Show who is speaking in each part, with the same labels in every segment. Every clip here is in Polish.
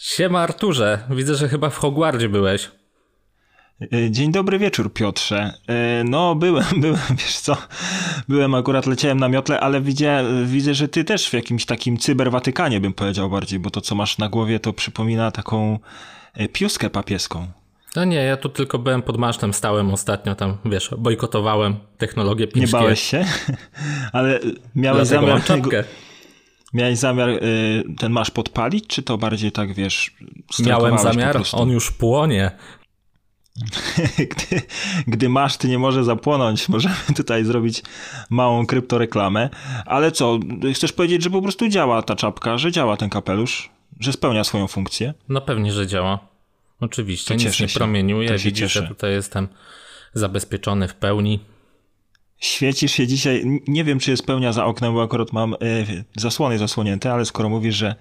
Speaker 1: Siema Arturze, widzę, że chyba w Hogwardzie byłeś.
Speaker 2: E, dzień dobry wieczór, Piotrze. E, no, byłem, byłem, wiesz co, byłem akurat, leciałem na miotle, ale widzę, widzę, że ty też w jakimś takim cyberwatykanie bym powiedział bardziej, bo to, co masz na głowie, to przypomina taką e, piuskę papieską.
Speaker 1: No nie, ja tu tylko byłem pod masztem stałem ostatnio, tam, wiesz, bojkotowałem technologię 5G.
Speaker 2: Nie bałeś się? ale miałeś
Speaker 1: Dlatego
Speaker 2: zamiar...
Speaker 1: mam czapkę.
Speaker 2: Miałeś zamiar y, ten masz podpalić, czy to bardziej tak, wiesz,
Speaker 1: Miałem zamiar, on już płonie.
Speaker 2: gdy, gdy masz, ty nie może zapłonąć. Możemy tutaj zrobić małą kryptoreklamę. Ale co, chcesz powiedzieć, że po prostu działa ta czapka, że działa ten kapelusz, że spełnia swoją funkcję?
Speaker 1: No pewnie, że działa. Oczywiście, to nic nie promieniuje. Widzisz, że tutaj jestem zabezpieczony w pełni.
Speaker 2: Świecisz się dzisiaj, nie wiem czy jest pełnia za oknem, bo akurat mam y, zasłony zasłonięte, ale skoro mówisz, że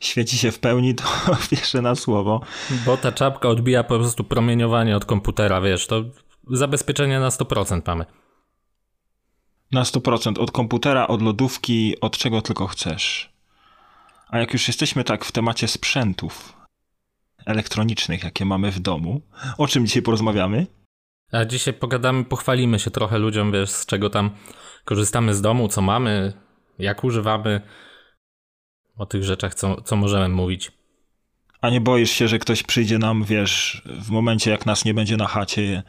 Speaker 2: świeci się w pełni, to wierzę na słowo.
Speaker 1: Bo ta czapka odbija po prostu promieniowanie od komputera, wiesz, to zabezpieczenie na 100% mamy.
Speaker 2: Na 100% od komputera, od lodówki, od czego tylko chcesz. A jak już jesteśmy tak w temacie sprzętów elektronicznych, jakie mamy w domu, o czym dzisiaj porozmawiamy?
Speaker 1: A dzisiaj pogadamy, pochwalimy się trochę ludziom, wiesz, z czego tam korzystamy z domu, co mamy, jak używamy, o tych rzeczach, co, co możemy mówić.
Speaker 2: A nie boisz się, że ktoś przyjdzie nam, wiesz, w momencie jak nas nie będzie na chacie?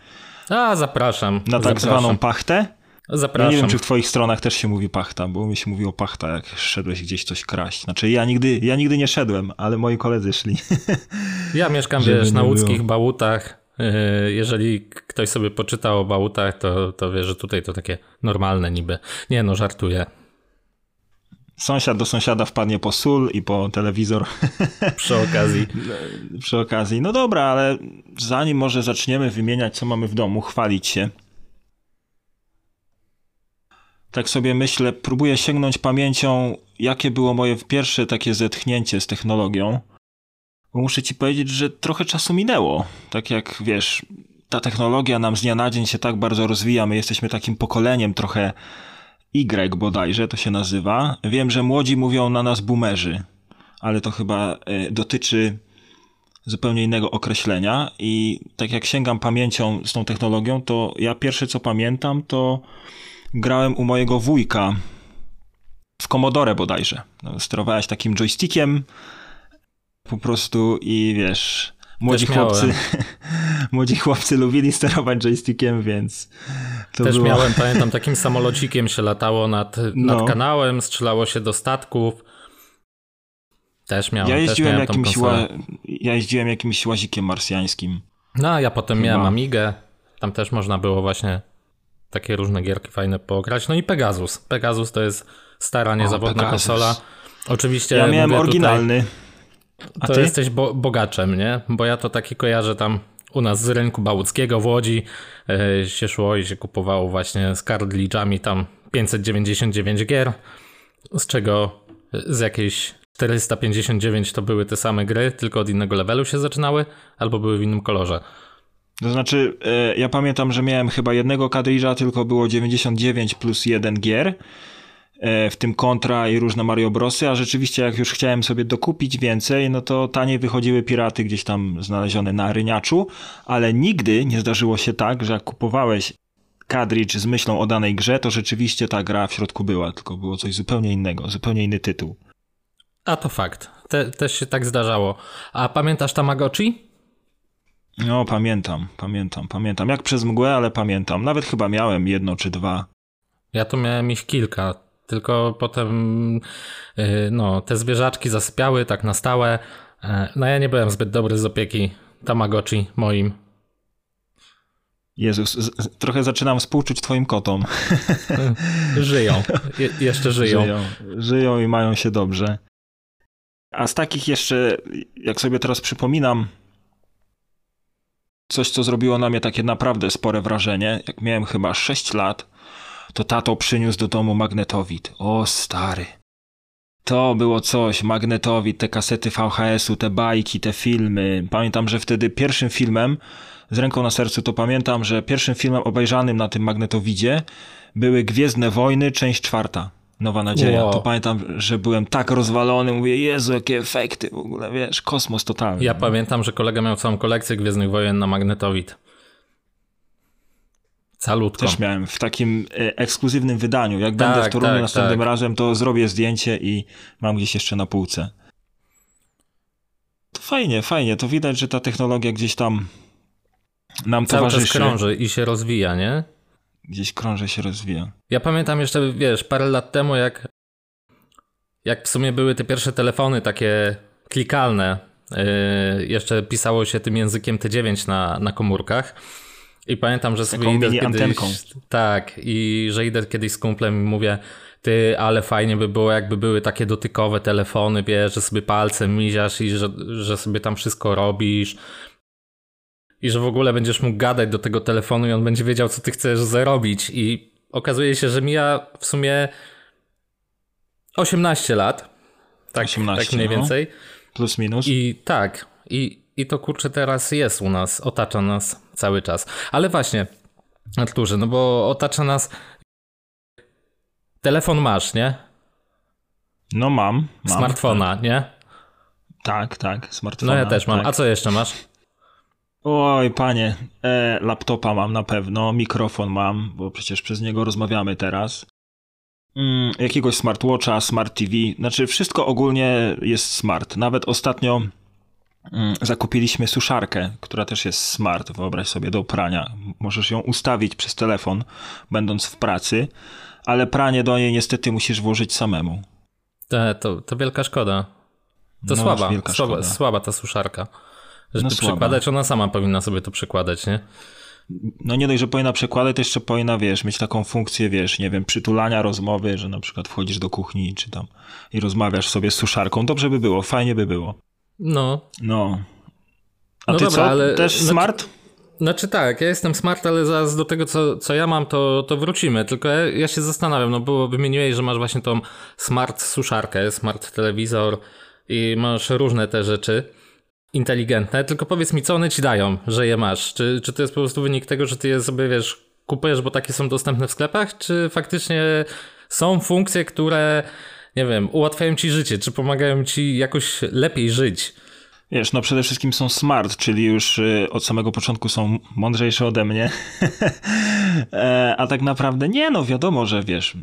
Speaker 1: A, zapraszam.
Speaker 2: Na tak
Speaker 1: zapraszam.
Speaker 2: zwaną pachtę?
Speaker 1: Zapraszam.
Speaker 2: Nie wiem, czy w twoich stronach też się mówi pachta, bo mi się mówiło pachta, jak szedłeś gdzieś coś kraść. Znaczy ja nigdy, ja nigdy nie szedłem, ale moi koledzy szli.
Speaker 1: Ja mieszkam, wiesz, na łódzkich bałutach, jeżeli ktoś sobie poczytał o bałutach, to, to wie, że tutaj to takie normalne niby. Nie no, żartuję.
Speaker 2: Sąsiad do sąsiada wpadnie po sól i po telewizor.
Speaker 1: Przy okazji.
Speaker 2: Przy okazji. No dobra, ale zanim może zaczniemy wymieniać, co mamy w domu, chwalić się. Tak sobie myślę, próbuję sięgnąć pamięcią, jakie było moje pierwsze takie zetchnięcie z technologią. Muszę ci powiedzieć, że trochę czasu minęło. Tak jak wiesz, ta technologia nam z dnia na dzień się tak bardzo rozwija. My jesteśmy takim pokoleniem trochę Y bodajże to się nazywa. Wiem, że młodzi mówią na nas boomerzy, ale to chyba y, dotyczy zupełnie innego określenia. I tak jak sięgam pamięcią z tą technologią, to ja pierwsze co pamiętam, to grałem u mojego wujka w Commodore bodajże. No, sterowałeś takim joystickiem po prostu i wiesz, młodzi chłopcy, młodzi chłopcy lubili sterować joystickiem, więc to
Speaker 1: Też
Speaker 2: było...
Speaker 1: miałem, pamiętam, takim samolocikiem się latało nad, nad no. kanałem, strzelało się do statków. Też miałem,
Speaker 2: ja jeździłem
Speaker 1: też
Speaker 2: jakimś ła... Ja jeździłem jakimś łazikiem marsjańskim.
Speaker 1: No, a ja potem Chyba. miałem Amigę, tam też można było właśnie takie różne gierki fajne pograć. No i Pegasus. Pegasus to jest stara, niezawodna o, konsola. Oczywiście.
Speaker 2: Ja miałem oryginalny.
Speaker 1: Tutaj... A to ty? jesteś bo bogaczem, nie? Bo ja to taki kojarzę tam u nas z rynku bałuckiego w Łodzi yy, się szło i się kupowało właśnie z kartridżami tam 599 gier, z czego z jakiejś 459 to były te same gry, tylko od innego levelu się zaczynały, albo były w innym kolorze.
Speaker 2: To znaczy, yy, ja pamiętam, że miałem chyba jednego kartridża, tylko było 99 plus jeden gier E, w tym kontra i różne Mario Brosy, a rzeczywiście jak już chciałem sobie dokupić więcej, no to taniej wychodziły piraty gdzieś tam znalezione na ryniaczu, ale nigdy nie zdarzyło się tak, że jak kupowałeś kadridż z myślą o danej grze, to rzeczywiście ta gra w środku była, tylko było coś zupełnie innego, zupełnie inny tytuł.
Speaker 1: A to fakt. Te, też się tak zdarzało. A pamiętasz Tamagotchi?
Speaker 2: No, pamiętam, pamiętam, pamiętam. Jak przez mgłę, ale pamiętam. Nawet chyba miałem jedno czy dwa.
Speaker 1: Ja to miałem ich kilka tylko potem y, no, te zwierzaczki zasypiały tak na stałe. E, no ja nie byłem zbyt dobry z opieki Tamagotchi moim.
Speaker 2: Jezus, z, trochę zaczynam współczuć twoim kotom.
Speaker 1: Żyją, Je, jeszcze żyją.
Speaker 2: żyją. Żyją i mają się dobrze. A z takich jeszcze, jak sobie teraz przypominam, coś, co zrobiło na mnie takie naprawdę spore wrażenie, jak miałem chyba 6 lat, to tato przyniósł do domu magnetowid. O stary. To było coś, magnetowid, te kasety VHS-u, te bajki, te filmy. Pamiętam, że wtedy pierwszym filmem, z ręką na sercu to pamiętam, że pierwszym filmem obejrzanym na tym magnetowidzie były Gwiezdne Wojny, część czwarta. Nowa Nadzieja. Wow. To pamiętam, że byłem tak rozwalony, mówię, Jezu, jakie efekty w ogóle, wiesz, kosmos totalny.
Speaker 1: Ja pamiętam, że kolega miał całą kolekcję Gwiezdnych Wojen na magnetowid. Calutko.
Speaker 2: Też miałem w takim e, ekskluzywnym wydaniu. Jak tak, będę w Toruniu tak, następnym tak. razem, to zrobię zdjęcie i mam gdzieś jeszcze na półce. To fajnie, fajnie. To widać, że ta technologia gdzieś tam nam Cały towarzyszy.
Speaker 1: Czas krąży i się rozwija, nie?
Speaker 2: Gdzieś krąży się rozwija.
Speaker 1: Ja pamiętam jeszcze, wiesz, parę lat temu, jak, jak w sumie były te pierwsze telefony takie klikalne, yy, jeszcze pisało się tym językiem T9 na, na komórkach. I pamiętam, że sobie idę kiedyś... Antenką. Tak, i że idę kiedyś z kumplem i mówię, ty, ale fajnie by było, jakby były takie dotykowe telefony, wiesz, że sobie palcem miziasz i że, że sobie tam wszystko robisz. I że w ogóle będziesz mógł gadać do tego telefonu i on będzie wiedział, co ty chcesz zarobić. I okazuje się, że mija w sumie 18 lat. Tak, 18, tak mniej no. więcej.
Speaker 2: Plus minus.
Speaker 1: I tak. I, I to kurczę teraz jest u nas, otacza nas cały czas. Ale właśnie, Arturze, no bo otacza nas Telefon masz, nie?
Speaker 2: No mam. mam
Speaker 1: Smartfona, tak. nie?
Speaker 2: Tak, tak, smartfona.
Speaker 1: No ja też mam.
Speaker 2: Tak.
Speaker 1: A co jeszcze masz?
Speaker 2: Oj, panie, e, laptopa mam na pewno, mikrofon mam, bo przecież przez niego rozmawiamy teraz. Mm, jakiegoś smartwatcha, smart TV, znaczy wszystko ogólnie jest smart. Nawet ostatnio zakupiliśmy suszarkę, która też jest smart, wyobraź sobie, do prania. Możesz ją ustawić przez telefon, będąc w pracy ale pranie do niej niestety musisz włożyć samemu.
Speaker 1: Te, to, to wielka szkoda. To no, słaba, słaba, słaba ta suszarka. Żeby no przykładać, ona sama powinna sobie to przykładać, nie?
Speaker 2: No nie dość, że powinna przekładać, to jeszcze powinna, wiesz, mieć taką funkcję, wiesz, nie wiem, przytulania rozmowy, że na przykład wchodzisz do kuchni czy tam i rozmawiasz sobie z suszarką. Dobrze by było, fajnie by było.
Speaker 1: No.
Speaker 2: No. A no ty dobra, co? Ale... Też smart?
Speaker 1: Znaczy tak, ja jestem smart, ale zaraz do tego, co, co ja mam, to, to wrócimy. Tylko ja, ja się zastanawiam, no bo wymieniłeś, że masz właśnie tą smart suszarkę, smart telewizor i masz różne te rzeczy inteligentne, tylko powiedz mi, co one ci dają, że je masz? Czy, czy to jest po prostu wynik tego, że ty je sobie, wiesz, kupujesz, bo takie są dostępne w sklepach, czy faktycznie są funkcje, które, nie wiem, ułatwiają ci życie, czy pomagają ci jakoś lepiej żyć?
Speaker 2: Wiesz, no przede wszystkim są smart, czyli już y, od samego początku są mądrzejsze ode mnie. E, a tak naprawdę nie, no wiadomo, że wiesz,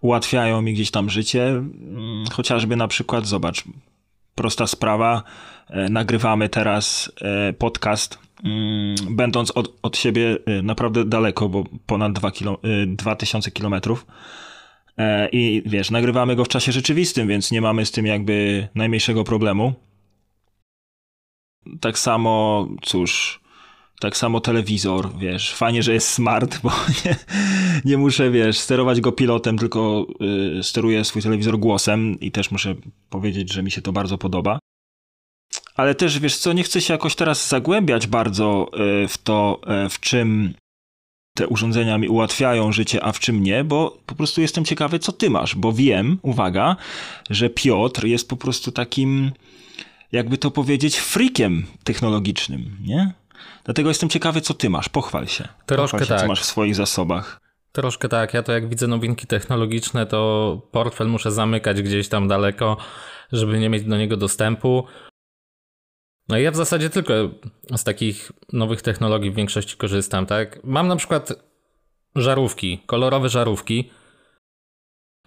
Speaker 2: ułatwiają mi gdzieś tam życie. Mm, chociażby na przykład, zobacz, prosta sprawa, e, nagrywamy teraz e, podcast, mm, będąc od, od siebie naprawdę daleko, bo ponad 2 kilo, 2000 kilometrów. I wiesz, nagrywamy go w czasie rzeczywistym, więc nie mamy z tym jakby najmniejszego problemu. Tak samo, cóż, tak samo telewizor, wiesz, fajnie, że jest smart, bo nie, nie muszę, wiesz, sterować go pilotem, tylko y, steruję swój telewizor głosem i też muszę powiedzieć, że mi się to bardzo podoba. Ale też, wiesz co, nie chcę się jakoś teraz zagłębiać bardzo y, w to, y, w czym te urządzenia mi ułatwiają życie, a w czym nie, bo po prostu jestem ciekawy, co ty masz, bo wiem, uwaga, że Piotr jest po prostu takim jakby to powiedzieć, freakiem technologicznym, nie? Dlatego jestem ciekawy, co ty masz. Pochwal się.
Speaker 1: Troszkę
Speaker 2: Pochwal się,
Speaker 1: tak.
Speaker 2: Co masz w swoich zasobach.
Speaker 1: Troszkę tak. Ja to jak widzę nowinki technologiczne, to portfel muszę zamykać gdzieś tam daleko, żeby nie mieć do niego dostępu. No ja w zasadzie tylko z takich nowych technologii w większości korzystam, tak? Mam na przykład żarówki, kolorowe żarówki,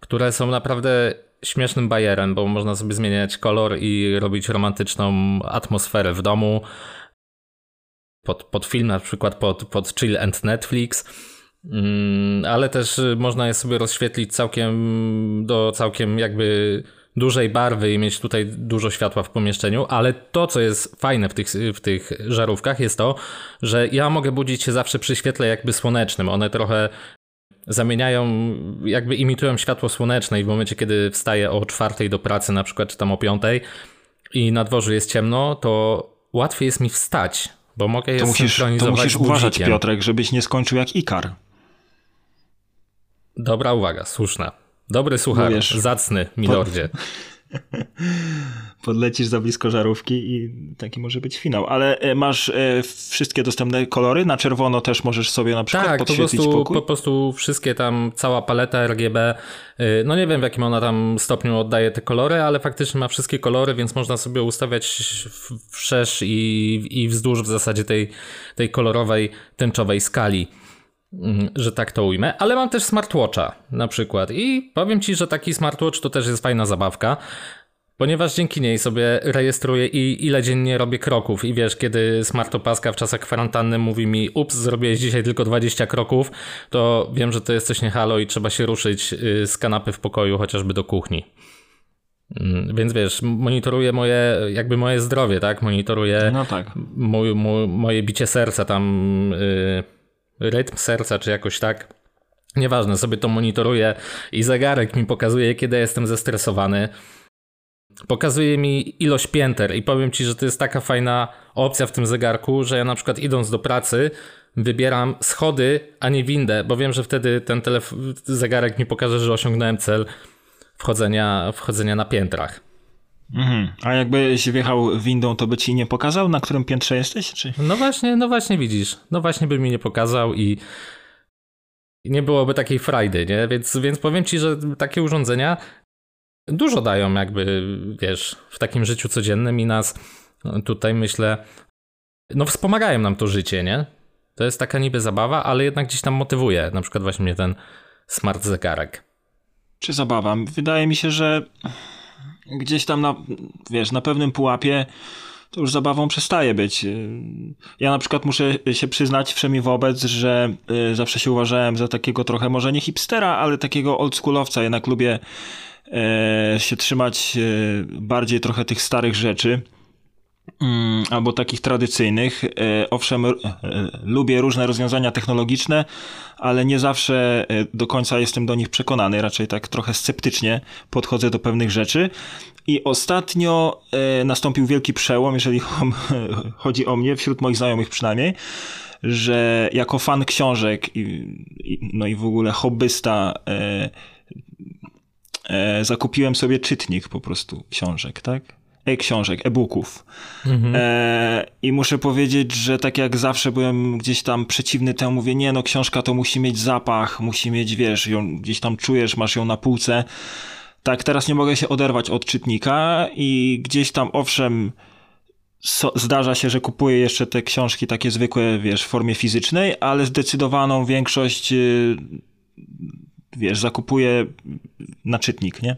Speaker 1: które są naprawdę śmiesznym bajerem, bo można sobie zmieniać kolor i robić romantyczną atmosferę w domu. Pod, pod film, na przykład pod, pod Chill and Netflix. Mm, ale też można je sobie rozświetlić całkiem do całkiem jakby dużej barwy i mieć tutaj dużo światła w pomieszczeniu, ale to, co jest fajne w tych, w tych żarówkach, jest to, że ja mogę budzić się zawsze przy świetle jakby słonecznym. One trochę zamieniają, jakby imitują światło słoneczne i w momencie, kiedy wstaję o czwartej do pracy, na przykład, czy tam o piątej i na dworzu jest ciemno, to łatwiej jest mi wstać, bo mogę je to musisz, To musisz
Speaker 2: uważać, Piotrek, żebyś nie skończył jak Ikar.
Speaker 1: Dobra uwaga, słuszna. Dobry słuchacz, zacny, milordzie.
Speaker 2: Podlecisz za blisko żarówki i taki może być finał. Ale e, masz e, wszystkie dostępne kolory? Na czerwono też możesz sobie na przykład
Speaker 1: tak,
Speaker 2: podświetlić
Speaker 1: po prostu,
Speaker 2: pokój?
Speaker 1: po prostu wszystkie tam, cała paleta RGB, y, no nie wiem w jakim ona tam stopniu oddaje te kolory, ale faktycznie ma wszystkie kolory, więc można sobie ustawiać wszerz i, i wzdłuż w zasadzie tej, tej kolorowej, tęczowej skali. Mm, że tak to ujmę, ale mam też smartwatcha na przykład i powiem Ci, że taki smartwatch to też jest fajna zabawka, ponieważ dzięki niej sobie rejestruję i ile dziennie robię kroków i wiesz, kiedy smartopaska w czasach kwarantanny mówi mi ups, zrobiłeś dzisiaj tylko 20 kroków, to wiem, że to jest coś nie halo i trzeba się ruszyć y, z kanapy w pokoju chociażby do kuchni. Mm, więc wiesz, monitoruję moje, jakby moje zdrowie, tak? Monitoruję
Speaker 2: no tak.
Speaker 1: mój, mój, moje bicie serca tam... Yy rytm serca, czy jakoś tak. Nieważne, sobie to monitoruję i zegarek mi pokazuje, kiedy jestem zestresowany. Pokazuje mi ilość pięter i powiem ci, że to jest taka fajna opcja w tym zegarku, że ja na przykład idąc do pracy wybieram schody, a nie windę, bo wiem, że wtedy ten zegarek mi pokaże, że osiągnąłem cel wchodzenia, wchodzenia na piętrach.
Speaker 2: Mhm. A jakbyś wjechał windą, to by ci nie pokazał, na którym piętrze jesteś? Czy?
Speaker 1: No właśnie, no właśnie widzisz. No właśnie by mi nie pokazał i nie byłoby takiej frajdy, nie? Więc, więc powiem ci, że takie urządzenia dużo dają jakby, wiesz, w takim życiu codziennym i nas tutaj myślę, no wspomagają nam to życie, nie? To jest taka niby zabawa, ale jednak gdzieś tam motywuje. Na przykład właśnie ten smart zegarek.
Speaker 2: Czy zabawa? Wydaje mi się, że gdzieś tam na, wiesz, na pewnym pułapie to już zabawą przestaje być. Ja na przykład muszę się przyznać wszemi wobec, że y, zawsze się uważałem za takiego trochę może nie hipstera, ale takiego oldschoolowca. Jednak lubię e, się trzymać e, bardziej trochę tych starych rzeczy. Mm, albo takich tradycyjnych. E, owszem, lubię różne rozwiązania technologiczne, ale nie zawsze do końca jestem do nich przekonany. Raczej tak trochę sceptycznie podchodzę do pewnych rzeczy. I ostatnio e, nastąpił wielki przełom, jeżeli chodzi o mnie, wśród moich znajomych przynajmniej, że jako fan książek, no i w ogóle hobbysta, e, e, zakupiłem sobie czytnik po prostu książek, tak? E-książek, e-booków. Mhm. E, I muszę powiedzieć, że tak jak zawsze byłem gdzieś tam przeciwny temu, mówię, nie no, książka to musi mieć zapach, musi mieć, wiesz, ją gdzieś tam czujesz, masz ją na półce. Tak, teraz nie mogę się oderwać od czytnika i gdzieś tam, owszem, so, zdarza się, że kupuję jeszcze te książki takie zwykłe, wiesz, w formie fizycznej, ale zdecydowaną większość, y, wiesz, zakupuję na czytnik, nie?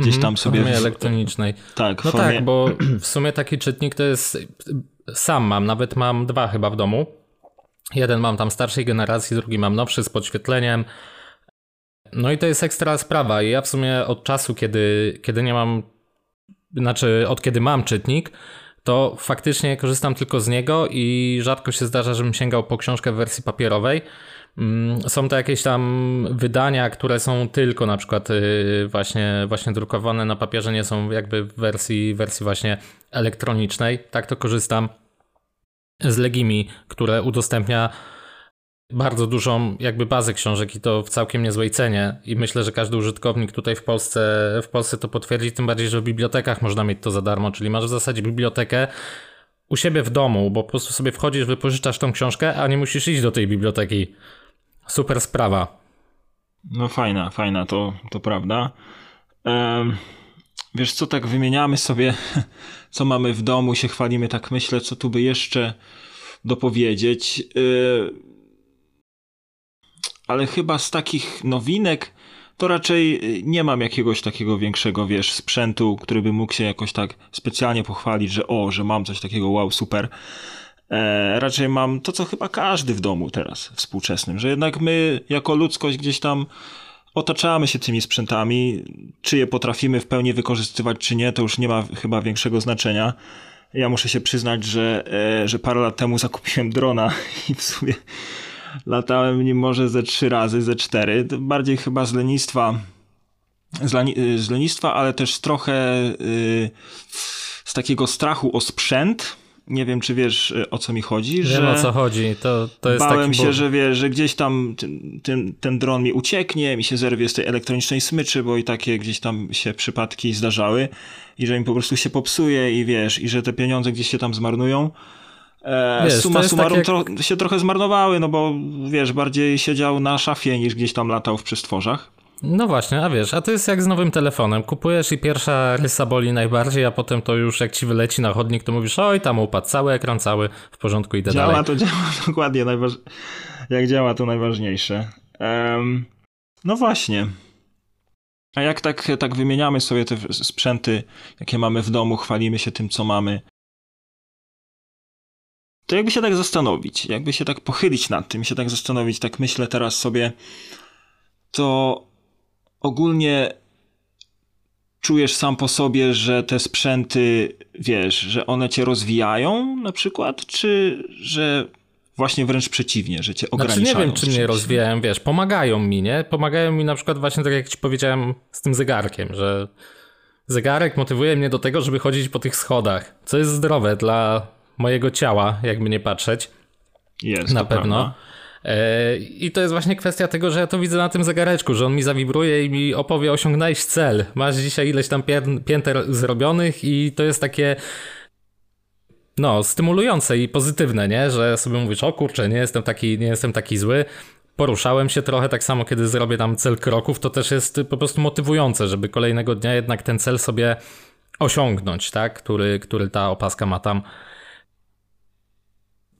Speaker 1: Gdzieś tam sobie. W formie elektronicznej.
Speaker 2: Tak,
Speaker 1: no formie... tak, bo w sumie taki czytnik to jest. Sam mam, nawet mam dwa chyba w domu. Jeden mam tam starszej generacji, drugi mam nowszy z podświetleniem. No i to jest ekstra sprawa. I ja w sumie od czasu, kiedy, kiedy nie mam, znaczy od kiedy mam czytnik, to faktycznie korzystam tylko z niego i rzadko się zdarza, żebym sięgał po książkę w wersji papierowej. Mm, są to jakieś tam wydania, które są tylko na przykład y, właśnie, właśnie drukowane na papierze, nie są jakby w wersji, wersji właśnie elektronicznej. Tak to korzystam z Legimi, które udostępnia bardzo dużą jakby bazę książek i to w całkiem niezłej cenie i myślę, że każdy użytkownik tutaj w Polsce, w Polsce to potwierdzi, tym bardziej, że w bibliotekach można mieć to za darmo, czyli masz w zasadzie bibliotekę u siebie w domu, bo po prostu sobie wchodzisz, wypożyczasz tą książkę, a nie musisz iść do tej biblioteki. Super sprawa.
Speaker 2: No fajna, fajna, to, to prawda. Um, wiesz co, tak wymieniamy sobie, co mamy w domu, się chwalimy, tak myślę, co tu by jeszcze dopowiedzieć. Yy ale chyba z takich nowinek to raczej y, nie mam jakiegoś takiego większego, wiesz, sprzętu, który by mógł się jakoś tak specjalnie pochwalić, że o, że mam coś takiego, wow, super. E, raczej mam to, co chyba każdy w domu teraz współczesnym, że jednak my jako ludzkość gdzieś tam otaczamy się tymi sprzętami, czy je potrafimy w pełni wykorzystywać, czy nie, to już nie ma chyba większego znaczenia. Ja muszę się przyznać, że, e, że parę lat temu zakupiłem drona i w sumie latałem nim może ze trzy razy, ze cztery. Bardziej chyba z lenistwa, z, leni, z lenistwa, ale też trochę z takiego strachu o sprzęt, nie wiem, czy wiesz o co mi chodzi.
Speaker 1: Wiem
Speaker 2: że
Speaker 1: o co chodzi. To, to jest
Speaker 2: bałem się, że wiesz, że gdzieś tam ten, ten, ten dron mi ucieknie, mi się zerwie z tej elektronicznej smyczy, bo i takie gdzieś tam się przypadki zdarzały i że mi po prostu się popsuje i wiesz, i że te pieniądze gdzieś się tam zmarnują. E, wiesz, suma summarum tak jak... tro się trochę zmarnowały, no bo wiesz, bardziej siedział na szafie niż gdzieś tam latał w przestworzach.
Speaker 1: No właśnie, a wiesz, a to jest jak z nowym telefonem. Kupujesz i pierwsza rysa boli najbardziej, a potem to już jak ci wyleci na chodnik, to mówisz, oj, tam upadł cały ekran, cały w porządku, idę
Speaker 2: działa,
Speaker 1: dalej.
Speaker 2: To działa, dokładnie, najważ... jak działa to najważniejsze. Um, no właśnie. A jak tak, tak wymieniamy sobie te sprzęty, jakie mamy w domu, chwalimy się tym, co mamy, to jakby się tak zastanowić, jakby się tak pochylić nad tym, się tak zastanowić, tak myślę teraz sobie, to ogólnie czujesz sam po sobie, że te sprzęty, wiesz, że one cię rozwijają na przykład, czy że właśnie wręcz przeciwnie, że cię ograniczają?
Speaker 1: Znaczy nie wiem, czy mnie rozwijają, wiesz, pomagają mi, nie? Pomagają mi na przykład właśnie tak jak ci powiedziałem z tym zegarkiem, że zegarek motywuje mnie do tego, żeby chodzić po tych schodach, co jest zdrowe dla mojego ciała, jakby nie patrzeć.
Speaker 2: Jest,
Speaker 1: na pewno. Prawda. E, I to jest właśnie kwestia tego, że ja to widzę na tym zegareczku, że on mi zawibruje i mi opowie, osiągnąłeś cel. Masz dzisiaj ileś tam pięter zrobionych i to jest takie no, stymulujące i pozytywne, nie? Że sobie mówisz, o kurczę, nie jestem taki, nie jestem taki zły. Poruszałem się trochę, tak samo kiedy zrobię tam cel kroków, to też jest po prostu motywujące, żeby kolejnego dnia jednak ten cel sobie osiągnąć, tak? Który, który ta opaska ma tam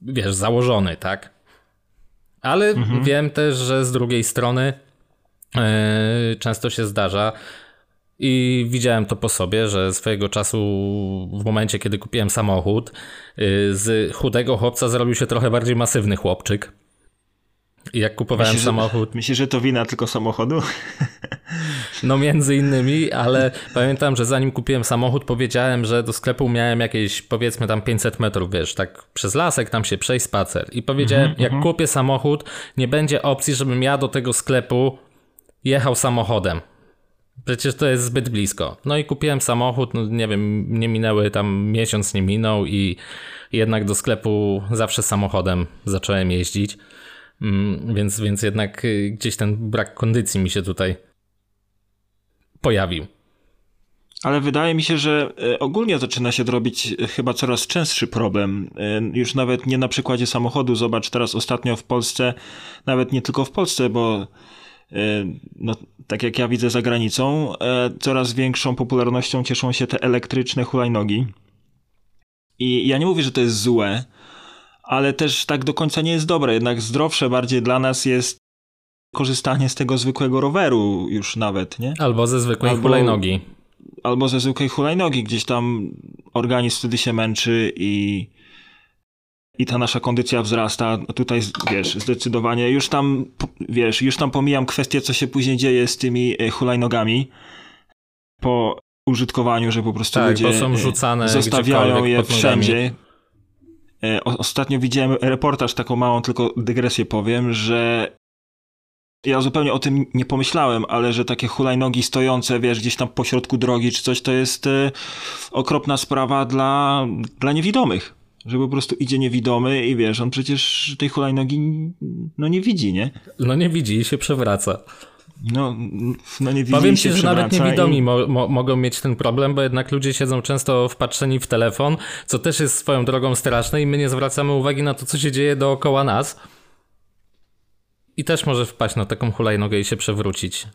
Speaker 1: wiesz, założony, tak? Ale mhm. wiem też, że z drugiej strony yy, często się zdarza i widziałem to po sobie, że swojego czasu w momencie, kiedy kupiłem samochód, yy, z chudego chłopca zrobił się trochę bardziej masywny chłopczyk. I jak kupowałem samochód.
Speaker 2: Że, myślisz, że to wina tylko samochodu?
Speaker 1: No między innymi, ale pamiętam, że zanim kupiłem samochód, powiedziałem, że do sklepu miałem jakieś powiedzmy tam 500 metrów, wiesz, tak przez lasek tam się przejść spacer. I powiedziałem, mm -hmm, jak mm -hmm. kupię samochód, nie będzie opcji, żebym ja do tego sklepu jechał samochodem. Przecież to jest zbyt blisko. No i kupiłem samochód, no nie wiem, nie minęły tam miesiąc, nie minął i jednak do sklepu zawsze samochodem zacząłem jeździć. Mm, więc, więc jednak y, gdzieś ten brak kondycji mi się tutaj pojawił.
Speaker 2: Ale wydaje mi się, że y, ogólnie zaczyna się robić y, chyba coraz częstszy problem. Już nawet nie na przykładzie samochodu. Zobacz teraz ostatnio w Polsce, nawet nie tylko w Polsce, bo no, tak jak ja widzę za granicą, coraz większą popularnością cieszą się te elektryczne hulajnogi. I ja nie mówię, że to jest złe, ale też tak do końca nie jest dobre. Jednak zdrowsze bardziej dla nas jest korzystanie z tego zwykłego roweru już nawet, nie?
Speaker 1: Albo ze zwykłej albo, hulajnogi.
Speaker 2: Albo ze zwykłej hulajnogi. Gdzieś tam organizm wtedy się męczy i i ta nasza kondycja wzrasta. Tutaj, wiesz, zdecydowanie już tam, wiesz, już tam pomijam kwestię, co się później dzieje z tymi e, hulajnogami po użytkowaniu, że po prostu
Speaker 1: tak,
Speaker 2: ludzie
Speaker 1: bo są rzucane
Speaker 2: zostawiają je wszędzie. E, ostatnio widziałem reportaż, taką małą tylko dygresję powiem, że ja zupełnie o tym nie pomyślałem, ale że takie hulajnogi stojące, wiesz, gdzieś tam po środku drogi czy coś, to jest e, okropna sprawa dla, dla niewidomych. Że po prostu idzie niewidomy i wiesz, on przecież tej hulajnogi no nie widzi, nie?
Speaker 1: No nie widzi i się przewraca.
Speaker 2: No, no nie
Speaker 1: Powiem ci, że nawet niewidomi i... mo mo mogą mieć ten problem, bo jednak ludzie siedzą często wpatrzeni w telefon, co też jest swoją drogą straszne i my nie zwracamy uwagi na to, co się dzieje dookoła nas. I też może wpaść na taką hulajnogę i się przewrócić.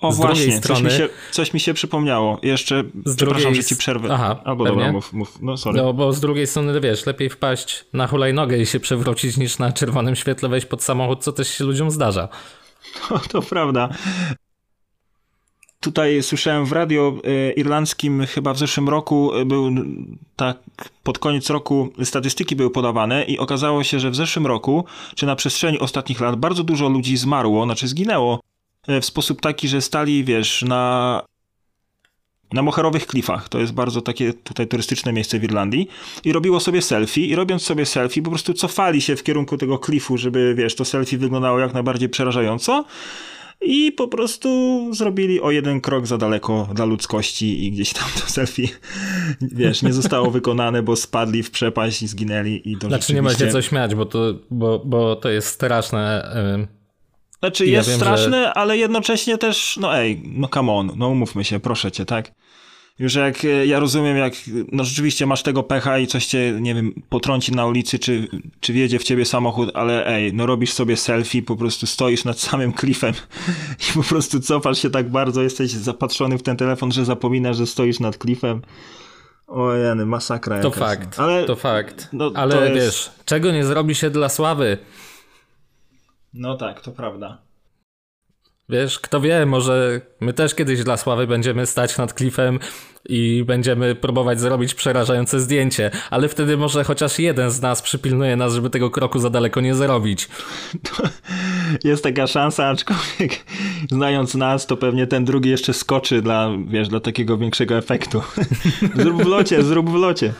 Speaker 2: O z właśnie, strony, coś, mi się, coś mi się przypomniało. Jeszcze, z przepraszam, drugiej... że ci przerwę.
Speaker 1: Aha,
Speaker 2: Albo pewnie? dobra, mów, mów. No, sorry.
Speaker 1: No, bo z drugiej strony, wiesz, lepiej wpaść na hulajnogę i się przewrócić, niż na czerwonym świetle wejść pod samochód, co też się ludziom zdarza.
Speaker 2: No, to prawda. Tutaj słyszałem w radio e, irlandzkim chyba w zeszłym roku e, był tak pod koniec roku statystyki były podawane i okazało się, że w zeszłym roku, czy na przestrzeni ostatnich lat bardzo dużo ludzi zmarło, znaczy zginęło e, w sposób taki, że stali, wiesz, na na moherowych klifach. To jest bardzo takie tutaj turystyczne miejsce w Irlandii. I robiło sobie selfie i robiąc sobie selfie po prostu cofali się w kierunku tego klifu, żeby wiesz, to selfie wyglądało jak najbardziej przerażająco. i po prostu zrobili o jeden krok za daleko dla ludzkości i gdzieś tam to selfie, wiesz, nie zostało wykonane, bo spadli w przepaść i zginęli i to
Speaker 1: Znaczy nie ma się co śmiać, bo to, bo, bo to jest straszne.
Speaker 2: Znaczy jest wiem, straszne, że... ale jednocześnie też, no ej, no come on, no umówmy się, proszę cię, tak? Już jak e, ja rozumiem, jak no rzeczywiście masz tego pecha i coś cię, nie wiem, potrąci na ulicy, czy, czy wjedzie w ciebie samochód, ale ej, no robisz sobie selfie, po prostu stoisz nad samym klifem i po prostu cofasz się tak bardzo, jesteś zapatrzony w ten telefon, że zapominasz, że stoisz nad klifem. O jany, masakra
Speaker 1: To fakt, ale, to fakt. No, ale to jest... wiesz, czego nie zrobi się dla sławy?
Speaker 2: No tak, to prawda.
Speaker 1: Wiesz, kto wie, może my też kiedyś dla sławy będziemy stać nad klifem i będziemy próbować zrobić przerażające zdjęcie, ale wtedy może chociaż jeden z nas przypilnuje nas, żeby tego kroku za daleko nie zrobić.
Speaker 2: To jest taka szansa, aczkolwiek znając nas, to pewnie ten drugi jeszcze skoczy dla, wiesz, dla takiego większego efektu. zrób w locie, zrób w locie.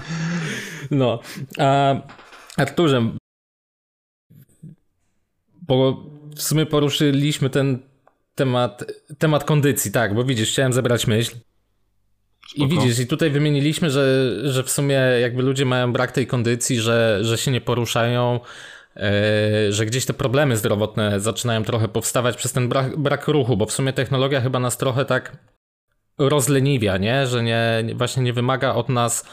Speaker 1: No, a Arturze, bo w sumie poruszyliśmy ten temat, temat kondycji, tak, bo widzisz, chciałem zebrać myśl. Spoko. I widzisz, i tutaj wymieniliśmy, że, że w sumie jakby ludzie mają brak tej kondycji, że, że się nie poruszają, e, że gdzieś te problemy zdrowotne zaczynają trochę powstawać przez ten brak, brak ruchu, bo w sumie technologia chyba nas trochę tak rozleniwia, nie? że nie, właśnie nie wymaga od nas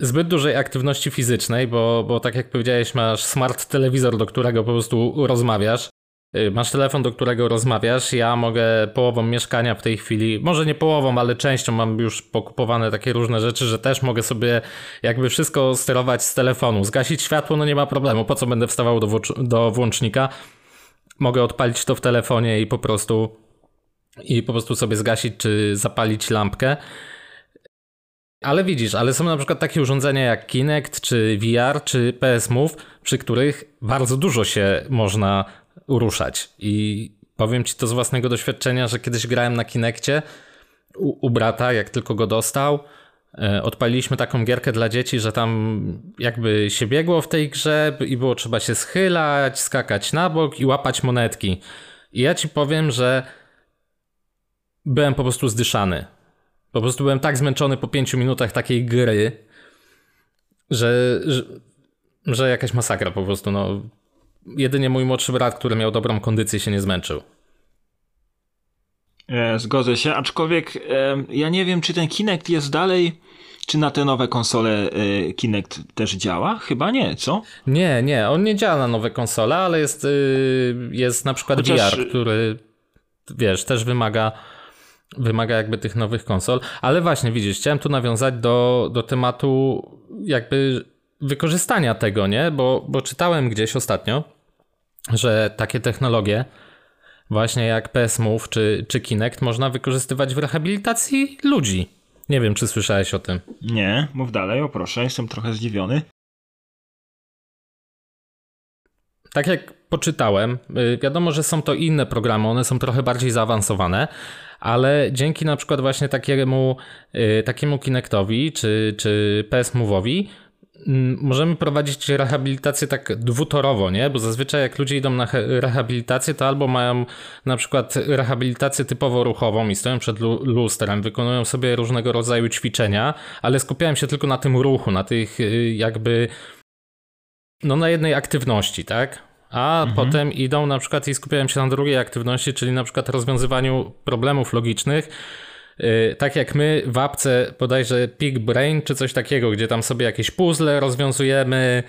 Speaker 1: zbyt dużej aktywności fizycznej, bo, bo tak jak powiedziałeś, masz smart telewizor, do którego po prostu rozmawiasz. Y, masz telefon, do którego rozmawiasz. Ja mogę połową mieszkania w tej chwili, może nie połową, ale częścią mam już pokupowane takie różne rzeczy, że też mogę sobie jakby wszystko sterować z telefonu. Zgasić światło, no nie ma problemu. Po co będę wstawał do, do włącznika? Mogę odpalić to w telefonie i po prostu i po prostu sobie zgasić czy zapalić lampkę. Ale widzisz, ale są na przykład takie urządzenia jak Kinect, czy VR, czy PS Move, przy których bardzo dużo się można ruszać. I powiem ci to z własnego doświadczenia, że kiedyś grałem na Kinekcie u, u brata, jak tylko go dostał. E, odpaliliśmy taką gierkę dla dzieci, że tam jakby się biegło w tej grze i było trzeba się schylać, skakać na bok i łapać monetki. I ja ci powiem, że byłem po prostu zdyszany. Po prostu byłem tak zmęczony po pięciu minutach takiej gry, że, że, że jakaś masakra po prostu. No, jedynie mój młodszy brat, który miał dobrą kondycję, się nie zmęczył.
Speaker 2: E, zgodzę się, aczkolwiek e, ja nie wiem, czy ten Kinect jest dalej. Czy na te nowe konsole e, Kinect też działa? Chyba nie, co?
Speaker 1: Nie, nie, on nie działa na nowe konsole, ale jest, y, jest na przykład Chociaż... VR, który wiesz, też wymaga wymaga jakby tych nowych konsol. Ale właśnie, widzisz, chciałem tu nawiązać do, do tematu jakby wykorzystania tego, nie? Bo, bo czytałem gdzieś ostatnio, że takie technologie, właśnie jak PS Move czy, czy Kinect, można wykorzystywać w rehabilitacji ludzi. Nie wiem, czy słyszałeś o tym.
Speaker 2: Nie, mów dalej, o proszę, jestem trochę zdziwiony.
Speaker 1: Tak jak poczytałem, y, wiadomo, że są to inne programy, one są trochę bardziej zaawansowane, ale dzięki na przykład właśnie takiemu, y, takiemu Kinectowi czy, czy PS Move'owi Mm, możemy prowadzić rehabilitację tak dwutorowo, nie? Bo zazwyczaj jak ludzie idą na rehabilitację, to albo mają na przykład rehabilitację typowo ruchową i stoją przed lustrem, wykonują sobie różnego rodzaju ćwiczenia, ale skupiają się tylko na tym ruchu, na tych y, jakby no na jednej aktywności, tak? A mhm. potem idą na przykład i skupiają się na drugiej aktywności, czyli na przykład rozwiązywaniu problemów logicznych, Y, tak jak my w apce bodajże Pig Brain czy coś takiego, gdzie tam sobie jakieś puzzle rozwiązujemy,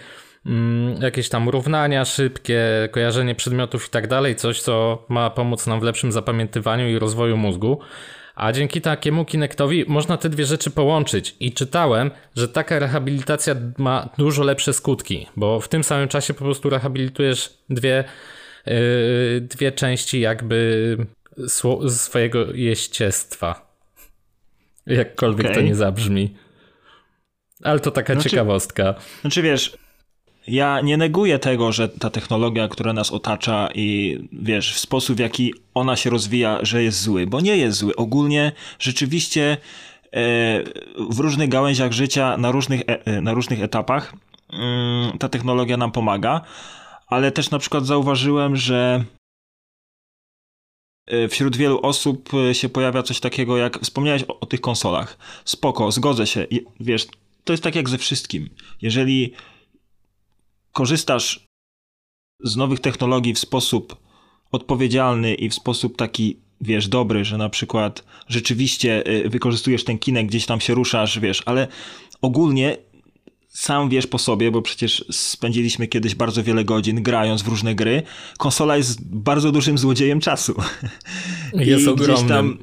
Speaker 1: mm, jakieś tam równania szybkie, kojarzenie przedmiotów i tak dalej, coś co ma pomóc nam w lepszym zapamiętywaniu i rozwoju mózgu. A dzięki takiemu Kinectowi można te dwie rzeczy połączyć. I czytałem, że taka rehabilitacja ma dużo lepsze skutki, bo w tym samym czasie po prostu rehabilitujesz dwie, yy, dwie części jakby swojego jeździectwa. Jakkolwiek okay. to nie zabrzmi. Ale to taka znaczy, ciekawostka.
Speaker 2: Znaczy wiesz, ja nie neguję tego, że ta technologia, która nas otacza i wiesz, w sposób w jaki ona się rozwija, że jest zły, bo nie jest zły. Ogólnie rzeczywiście e, w różnych gałęziach życia, na różnych, e, e na różnych etapach mm, ta technologia nam pomaga, ale też na przykład zauważyłem, że wśród wielu osób się pojawia coś takiego, jak wspomniałeś o, o tych konsolach. Spoko, zgodzę się. Wiesz, to jest tak jak ze wszystkim. Jeżeli korzystasz z nowych technologii w sposób odpowiedzialny i w sposób taki, wiesz, dobry, że na przykład rzeczywiście e, wykorzystujesz ten kinek, gdzieś tam się ruszasz, wiesz, ale ogólnie sam wiesz po sobie, bo przecież spędziliśmy kiedyś bardzo wiele godzin grając w różne gry. Konsola jest bardzo dużym złodziejem czasu.
Speaker 1: Jest I ogromnym.
Speaker 2: Gdzieś tam,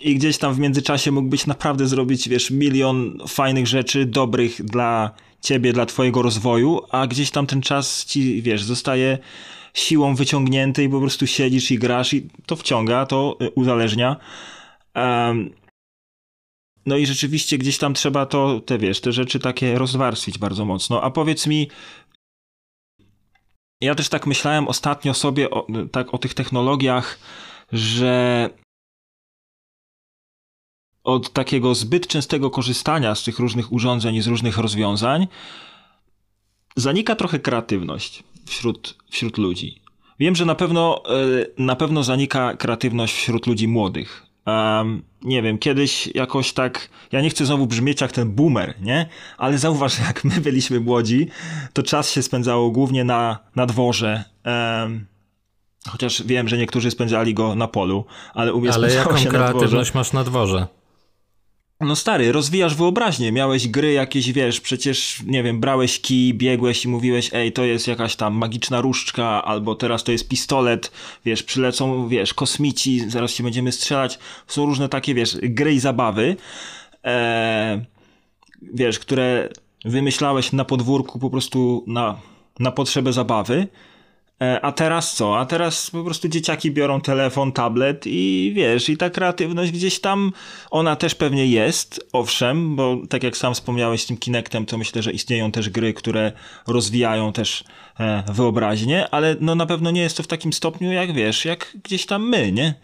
Speaker 2: I gdzieś tam w międzyczasie mógłbyś naprawdę zrobić, wiesz, milion fajnych rzeczy, dobrych dla ciebie, dla twojego rozwoju, a gdzieś tam ten czas ci, wiesz, zostaje siłą wyciągnięty i po prostu siedzisz i grasz i to wciąga, to y, uzależnia. Um, no i rzeczywiście gdzieś tam trzeba to, te wiesz, te rzeczy takie rozwarstwić bardzo mocno. A powiedz mi, ja też tak myślałem ostatnio sobie o, tak o tych technologiach, że od takiego zbyt częstego korzystania z tych różnych urządzeń i z różnych rozwiązań zanika trochę kreatywność wśród, wśród ludzi. Wiem, że na pewno, e, na pewno zanika kreatywność wśród ludzi młodych. Um, nie wiem, kiedyś jakoś tak, ja nie chcę znowu brzmieć jak ten boomer, nie? Ale zauważ, jak my byliśmy młodzi, to czas się spędzało głównie na, na dworze. Um, chociaż wiem, że niektórzy spędzali go na polu, ale u mnie
Speaker 1: ale
Speaker 2: spędzało
Speaker 1: jaką
Speaker 2: się na
Speaker 1: kreatywność masz na dworze?
Speaker 2: No stary, rozwijasz wyobraźnię, miałeś gry jakieś, wiesz, przecież, nie wiem, brałeś kij, biegłeś i mówiłeś, ej, to jest jakaś tam magiczna różdżka, albo teraz to jest pistolet, wiesz, przylecą, wiesz, kosmici, zaraz się będziemy strzelać. Są różne takie, wiesz, gry i zabawy, e, wiesz, które wymyślałeś na podwórku po prostu na, na potrzebę zabawy. E, a teraz co? A teraz po prostu dzieciaki biorą telefon, tablet i wiesz, i ta kreatywność gdzieś tam, ona też pewnie jest, owszem, bo tak jak sam wspomniałeś z tym Kinectem, to myślę, że istnieją też gry, które rozwijają też e, wyobraźnię, ale no na pewno nie jest to w takim stopniu, jak wiesz, jak gdzieś tam my, nie?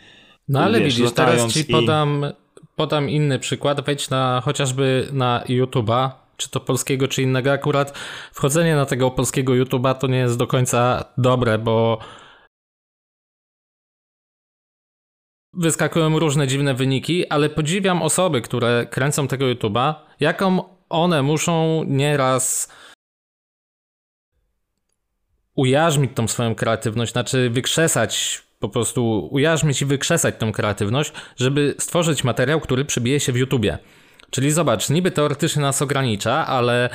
Speaker 1: No ale wiesz, widzisz, teraz ci podam, i... podam inny przykład, wejdź na chociażby na YouTube'a, czy to polskiego, czy innego. Akurat wchodzenie na tego polskiego YouTube'a to nie jest do końca dobre, bo wyskakują różne dziwne wyniki, ale podziwiam osoby, które kręcą tego YouTube'a, jaką one muszą nieraz ujarzmić tą swoją kreatywność, znaczy wykrzesać po prostu ujarzmić i wykrzesać tą kreatywność, żeby stworzyć materiał, który przybije się w YouTubie. Czyli zobacz, niby teoretycznie nas ogranicza, ale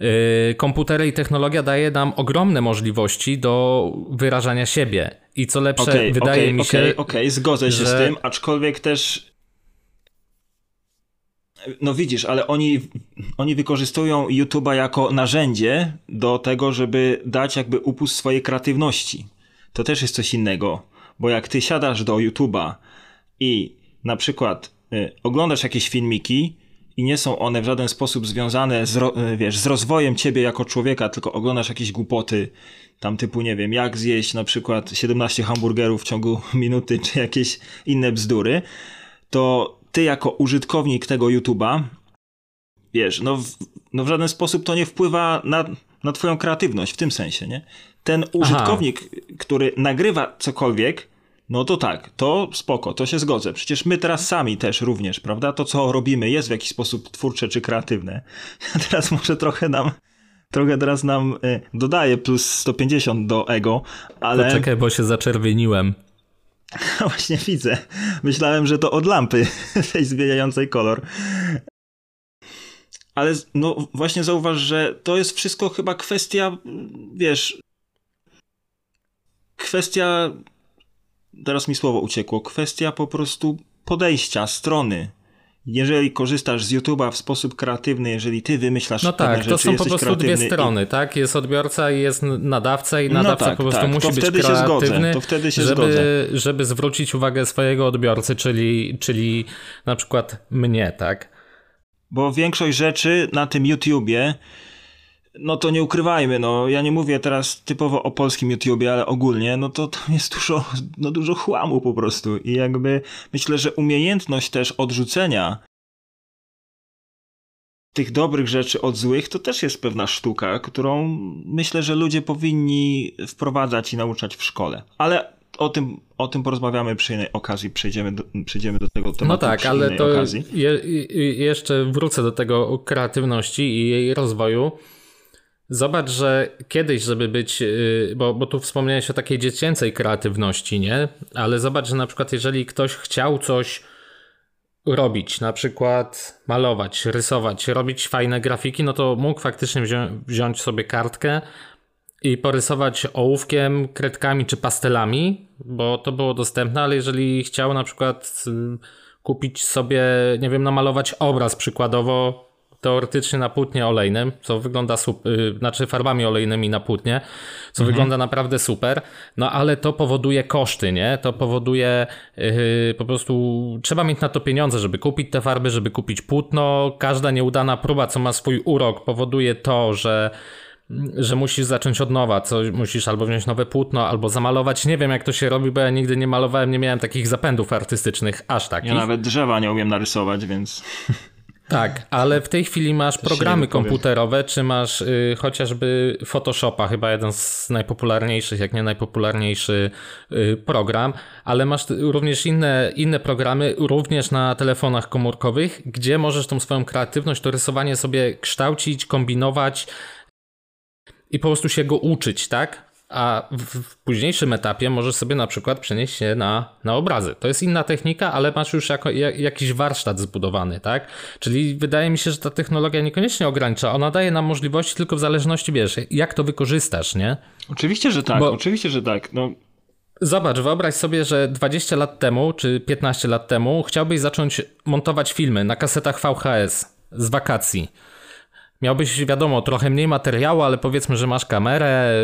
Speaker 1: yy, komputery i technologia daje nam ogromne możliwości do wyrażania siebie. I co lepsze, okay, wydaje
Speaker 2: okay,
Speaker 1: mi się.
Speaker 2: Okej, okay, okay, zgodzę się że... z tym, aczkolwiek też. No widzisz, ale oni, oni wykorzystują YouTube'a jako narzędzie do tego, żeby dać jakby upust swojej kreatywności. To też jest coś innego, bo jak ty siadasz do YouTube'a i na przykład y, oglądasz jakieś filmiki, i nie są one w żaden sposób związane z, e, wiesz, z rozwojem ciebie jako człowieka, tylko oglądasz jakieś głupoty, tam typu, nie wiem, jak zjeść na przykład 17 hamburgerów w ciągu minuty, czy jakieś inne bzdury, to ty jako użytkownik tego YouTube'a, wiesz, no w, no w żaden sposób to nie wpływa na, na twoją kreatywność w tym sensie, nie? Ten użytkownik, Aha. który nagrywa cokolwiek, no to tak, to spoko, to się zgodzę. Przecież my teraz sami też również, prawda? To, co robimy, jest w jakiś sposób twórcze czy kreatywne. A teraz może trochę nam, trochę teraz nam y, dodaje plus 150 do ego, ale...
Speaker 1: Poczekaj, bo się zaczerwieniłem.
Speaker 2: Właśnie widzę. Myślałem, że to od lampy tej zmieniającej kolor. Ale no właśnie zauważ, że to jest wszystko chyba kwestia, wiesz, kwestia teraz mi słowo uciekło, kwestia po prostu podejścia, strony. Jeżeli korzystasz z YouTube'a w sposób kreatywny, jeżeli ty wymyślasz
Speaker 1: No tak, rzeczy, to są po prostu dwie strony, i... tak? Jest odbiorca i jest nadawca i no nadawca no tak, po prostu tak. musi to być wtedy kreatywny,
Speaker 2: to wtedy się
Speaker 1: żeby, żeby zwrócić uwagę swojego odbiorcy, czyli, czyli na przykład mnie, tak?
Speaker 2: Bo większość rzeczy na tym YouTubie no to nie ukrywajmy, no ja nie mówię teraz typowo o polskim YouTubie, ale ogólnie, no to tam jest dużo, no dużo chłamu po prostu i jakby myślę, że umiejętność też odrzucenia tych dobrych rzeczy od złych to też jest pewna sztuka, którą myślę, że ludzie powinni wprowadzać i nauczać w szkole. Ale o, tym, o tym porozmawiamy przy innej okazji, przejdziemy do, przejdziemy do tego tematu
Speaker 1: No tak, ale to je, jeszcze wrócę do tego kreatywności i jej rozwoju. Zobacz, że kiedyś, żeby być, y, bo, bo tu wspomniałeś o takiej dziecięcej kreatywności, nie? Ale zobacz, że na przykład jeżeli ktoś chciał coś robić, na przykład malować, rysować, robić fajne grafiki, no to mógł faktycznie wzią wziąć sobie kartkę i porysować ołówkiem, kredkami czy pastelami, bo to było dostępne, ale jeżeli chciał na przykład y, kupić sobie, nie wiem, namalować obraz przykładowo, teoretycznie na płótnie olejnym, co wygląda super, yy, znaczy farbami olejnymi na płótnie, co mhm. wygląda naprawdę super, no ale to powoduje koszty, nie? To powoduje yy, po prostu, trzeba mieć na to pieniądze, żeby kupić te farby, żeby kupić płótno, każda nieudana próba, co ma swój urok, powoduje to, że że musisz zacząć od nowa, co musisz albo wziąć nowe płótno, albo zamalować. Nie wiem, jak to się robi, bo ja nigdy nie malowałem, nie miałem takich zapędów artystycznych, aż takich.
Speaker 2: Ja nawet drzewa nie umiem narysować, więc...
Speaker 1: Tak, ale w tej chwili masz programy komputerowe, czy masz y, chociażby Photoshopa, chyba jeden z najpopularniejszych, jak nie najpopularniejszy y, program, ale masz również inne, inne programy, również na telefonach komórkowych, gdzie możesz tą swoją kreatywność, to rysowanie sobie kształcić, kombinować i po prostu się go uczyć, tak? A w, późniejszym etapie możesz sobie na przykład przenieść się na, na obrazy. To jest inna technika, ale masz już jako, jak, jakiś warsztat zbudowany, tak? Czyli wydaje mi się, że ta technologia niekoniecznie ogranicza, ona daje nam możliwości tylko w zależności, wiesz, jak to wykorzystasz, nie?
Speaker 2: Oczywiście, że tak, Bo... oczywiście, że tak. No.
Speaker 1: Zobacz, wyobraź sobie, że 20 lat temu, czy 15 lat temu chciałbyś zacząć montować filmy na kasetach VHS z wakacji. Miałbyś, wiadomo, trochę mniej materiału, ale powiedzmy, że masz kamerę,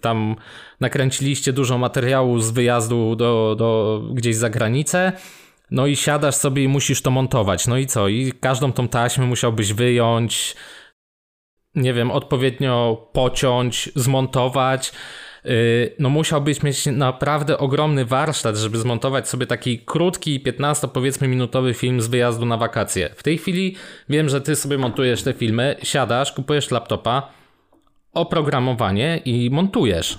Speaker 1: tam nakręciliście dużo materiału z wyjazdu do, do gdzieś za granicę. No i siadasz sobie i musisz to montować. No i co? I każdą tą taśmę musiałbyś wyjąć, nie wiem, odpowiednio pociąć, zmontować. Y, no musiałbyś mieć naprawdę ogromny warsztat, żeby zmontować sobie taki krótki, 15 powiedzmy minutowy film z wyjazdu na wakacje. W tej chwili wiem, że ty sobie montujesz te filmy, siadasz, kupujesz laptopa, oprogramowanie i montujesz.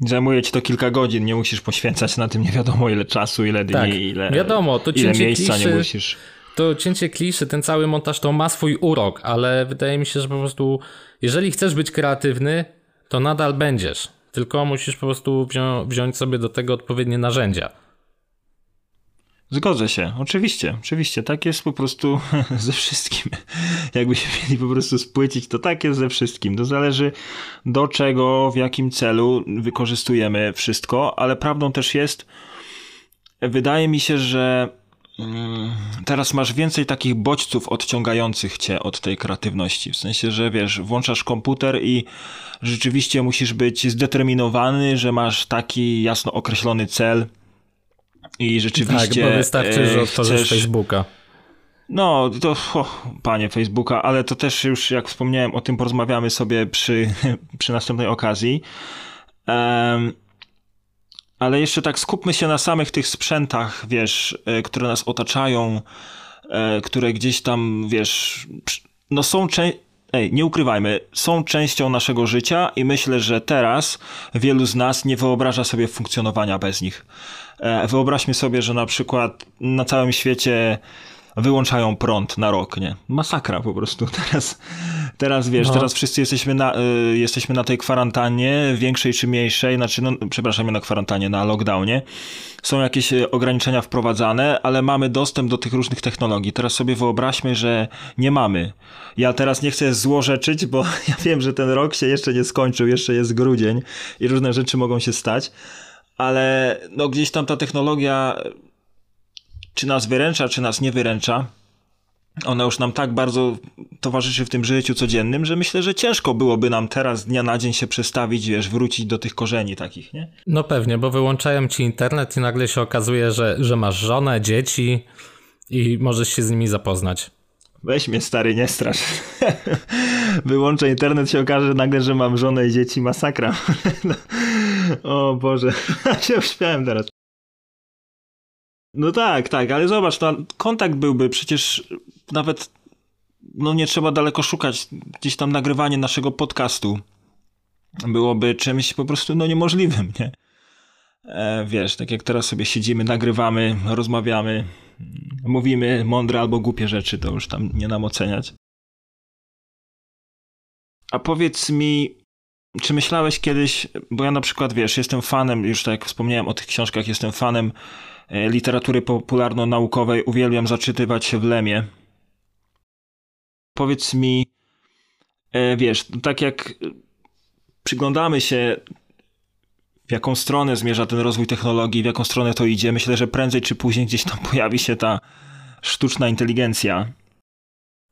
Speaker 2: Zajmuje ci to kilka godzin, nie musisz poświęcać na tym nie wiadomo ile czasu, ile dni, tak, ile,
Speaker 1: wiadomo, to ile miejsca kliszy, nie musisz. To cięcie kliszy, ten cały montaż to ma swój urok, ale wydaje mi się, że po prostu jeżeli chcesz być kreatywny, to nadal będziesz. Tylko musisz po prostu wzią wziąć sobie do tego odpowiednie narzędzia.
Speaker 2: Zgodzę się, oczywiście, oczywiście, tak jest po prostu ze wszystkim. Jakby się mieli po prostu spłycić, to tak jest ze wszystkim. To zależy do czego, w jakim celu wykorzystujemy wszystko, ale prawdą też jest, wydaje mi się, że mm, teraz masz więcej takich bodźców odciągających cię od tej kreatywności. W sensie, że wiesz, włączasz komputer i rzeczywiście musisz być zdeterminowany, że masz taki jasno określony cel, i rzeczywiście.
Speaker 1: Tak, bo wystarczy, że e, otworzysz chcesz... Facebooka.
Speaker 2: No, to oh, panie Facebooka, ale to też już, jak wspomniałem, o tym porozmawiamy sobie przy, przy następnej okazji. Um, ale jeszcze tak skupmy się na samych tych sprzętach, wiesz, e, które nas otaczają, e, które gdzieś tam, wiesz, no są część. Ej, nie ukrywajmy, są częścią naszego życia i myślę, że teraz wielu z nas nie wyobraża sobie funkcjonowania bez nich. E, wyobraźmy sobie, że na przykład na całym świecie wyłączają prąd na rok, nie? Masakra po prostu. Teraz, teraz wiesz, no. teraz wszyscy jesteśmy na, y, jesteśmy na tej kwarantannie, większej czy mniejszej, znaczy, no, przepraszam, nie na kwarantannie, na lockdownie. Są jakieś e, ograniczenia wprowadzane, ale mamy dostęp do tych różnych technologii. Teraz sobie wyobraźmy, że nie mamy. Ja teraz nie chcę złorzeczyć, bo ja wiem, że ten rok się jeszcze nie skończył, jeszcze jest grudzień i różne rzeczy mogą się stać, ale no gdzieś tam ta technologia czy nas wyręcza, czy nas nie wyręcza, ona już nam tak bardzo towarzyszy w tym życiu codziennym, że myślę, że ciężko byłoby nam teraz z dnia na dzień się przestawić, wiesz, wrócić do tych korzeni takich, nie?
Speaker 1: No pewnie, bo wyłączają ci internet i nagle się okazuje, że, że masz żonę, dzieci i możesz się z nimi zapoznać.
Speaker 2: Weź mnie stary, nie strasz. Wyłączę internet, się okaże nagle, że mam żonę i dzieci, masakra. o Boże, się uśmiałem teraz. No tak, tak, ale zobacz, no, kontakt byłby przecież nawet, no nie trzeba daleko szukać, gdzieś tam nagrywanie naszego podcastu byłoby czymś po prostu no niemożliwym, nie? E, wiesz, tak jak teraz sobie siedzimy, nagrywamy, rozmawiamy, mówimy mądre albo głupie rzeczy, to już tam nie nam oceniać. A powiedz mi, czy myślałeś kiedyś, bo ja na przykład, wiesz, jestem fanem, już tak jak wspomniałem o tych książkach, jestem fanem e, literatury popularno-naukowej, uwielbiam zaczytywać się w Lemie. Powiedz mi, e, wiesz, tak jak przyglądamy się w jaką stronę zmierza ten rozwój technologii, w jaką stronę to idzie. Myślę, że prędzej czy później gdzieś tam pojawi się ta sztuczna inteligencja.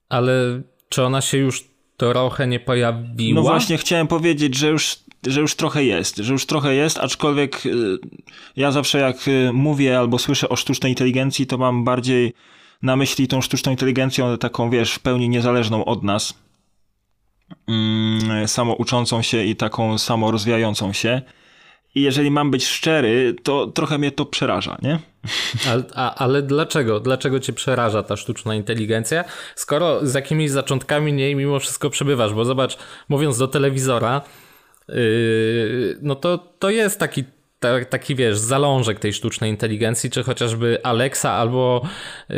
Speaker 1: Ale czy ona się już trochę nie pojawiła?
Speaker 2: No właśnie chciałem powiedzieć, że już, że już trochę jest, że już trochę jest, aczkolwiek y, ja zawsze jak y, mówię albo słyszę o sztucznej inteligencji, to mam bardziej na myśli tą sztuczną inteligencją taką, wiesz, w pełni niezależną od nas, mm, samo uczącą się i taką samo rozwijającą się. I jeżeli mam być szczery, to trochę mnie to przeraża, nie?
Speaker 1: Ale, a, ale dlaczego? Dlaczego cię przeraża ta sztuczna inteligencja, skoro z jakimiś zaczątkami niej mimo wszystko przebywasz? Bo zobacz, mówiąc do telewizora, yy, no to, to jest taki ta, taki wiesz, zalążek tej sztucznej inteligencji, czy chociażby Alexa albo yy,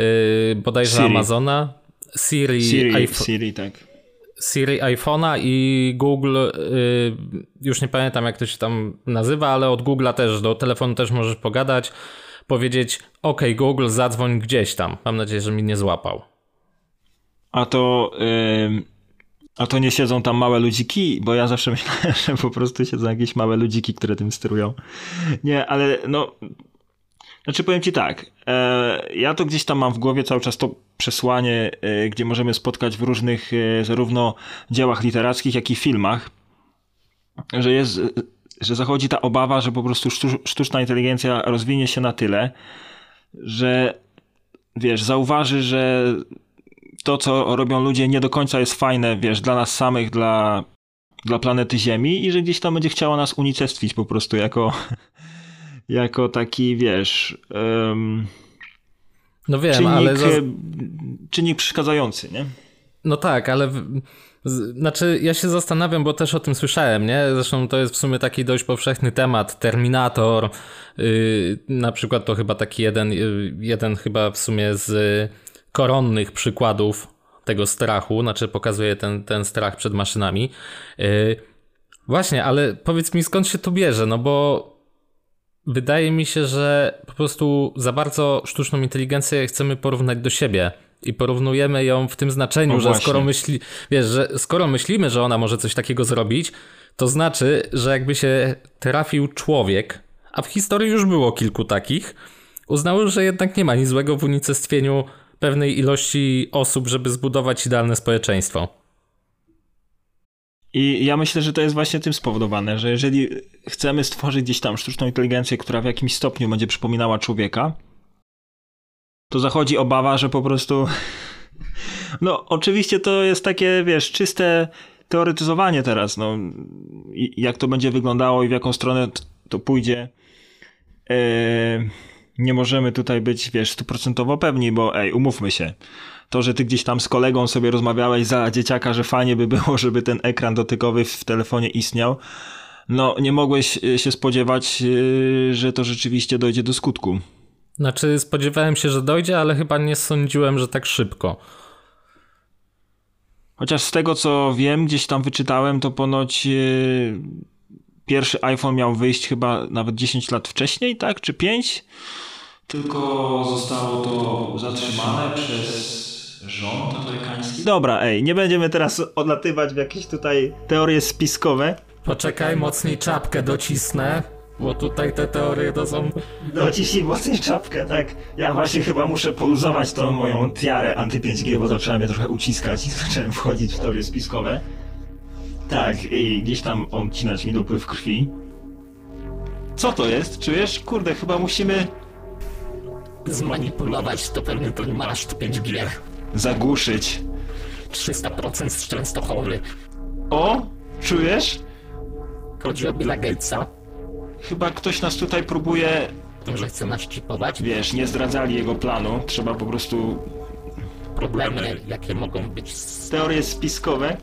Speaker 1: bodajże Siri. Amazona. Siri,
Speaker 2: Siri, Siri, tak.
Speaker 1: Siri iPhone'a i Google, y, już nie pamiętam jak to się tam nazywa, ale od Google'a też, do telefonu też możesz pogadać, powiedzieć OK Google zadzwoń gdzieś tam. Mam nadzieję, że mi nie złapał.
Speaker 2: A to... A to nie siedzą tam małe ludziki, bo ja zawsze myślałem, że po prostu siedzą jakieś małe ludziki, które tym sterują. Nie, ale no znaczy powiem ci tak, e, ja to gdzieś tam mam w głowie cały czas to przesłanie, e, gdzie możemy spotkać w różnych e, zarówno dziełach literackich, jak i filmach, że jest, że zachodzi ta obawa, że po prostu sztuczna inteligencja rozwinie się na tyle, że wiesz, zauważy, że to, co robią ludzie, nie do końca jest fajne, wiesz, dla nas samych, dla, dla planety Ziemi i że gdzieś tam będzie chciała nas unicestwić po prostu jako, jako taki, wiesz... Um,
Speaker 1: no wiem,
Speaker 2: czynnik,
Speaker 1: ale...
Speaker 2: Czynnik przeszkadzający, nie?
Speaker 1: No tak, ale... Znaczy, ja się zastanawiam, bo też o tym słyszałem, nie? Zresztą to jest w sumie taki dość powszechny temat. Terminator, yy, na przykład to chyba taki jeden, yy, jeden chyba w sumie z koronnych przykładów tego strachu, znaczy pokazuje ten, ten strach przed maszynami. Yy, właśnie, ale powiedz mi skąd się to bierze, no bo wydaje mi się, że po prostu za bardzo sztuczną inteligencję chcemy porównać do siebie. I porównujemy ją w tym znaczeniu, no że skoro myśli, wiesz, że skoro myślimy, że ona może coś takiego zrobić, to znaczy, że jakby się trafił człowiek, a w historii już było kilku takich, uznały, że jednak nie ma nic złego w unicestwieniu pewnej ilości osób, żeby zbudować idealne społeczeństwo.
Speaker 2: I ja myślę, że to jest właśnie tym spowodowane, że jeżeli chcemy stworzyć gdzieś tam sztuczną inteligencję, która w jakimś stopniu będzie przypominała człowieka, to zachodzi obawa, że po prostu. No, oczywiście to jest takie, wiesz, czyste teoretyzowanie teraz. No, jak to będzie wyglądało i w jaką stronę to pójdzie. Yy, nie możemy tutaj być, wiesz, stuprocentowo pewni, bo ej, umówmy się to, że ty gdzieś tam z kolegą sobie rozmawiałeś za dzieciaka, że fajnie by było, żeby ten ekran dotykowy w telefonie istniał, no nie mogłeś y, się spodziewać, y, że to rzeczywiście dojdzie do skutku.
Speaker 1: Znaczy spodziewałem się, że dojdzie, ale chyba nie sądziłem, że tak szybko.
Speaker 2: Chociaż z tego co wiem, gdzieś tam wyczytałem, to ponoć yy, pierwszy iPhone miał wyjść chyba nawet 10 lat wcześniej, tak? Czy 5? Tylko zostało to zatrzymane przez rząd amerykański. Dobra, ej, nie będziemy teraz odlatywać w jakieś tutaj teorie spiskowe.
Speaker 1: Poczekaj, mocniej czapkę docisnę. Bo tutaj te teorie to są...
Speaker 2: Dociśnij mocniej czapkę, tak. Ja właśnie chyba muszę poluzować tą moją tiarę anty-5G, bo zaczęła mnie trochę uciskać i zacząłem wchodzić w teorie spiskowe. Tak, i gdzieś tam odcinać mi dopływ krwi. Co to jest? Czujesz? Kurde, chyba musimy...
Speaker 1: Zmanipulować to pewnie to nie masz 5G
Speaker 2: zagłuszyć.
Speaker 1: 300% z Częstochowy.
Speaker 2: O, czujesz?
Speaker 1: Chodzi o Billa Gatesa.
Speaker 2: Chyba ktoś nas tutaj próbuje...
Speaker 1: Może chce nas chipować?
Speaker 2: Wiesz, nie zdradzali jego planu, trzeba po prostu...
Speaker 1: Problemy, jakie mogą być...
Speaker 2: Teorie spiskowe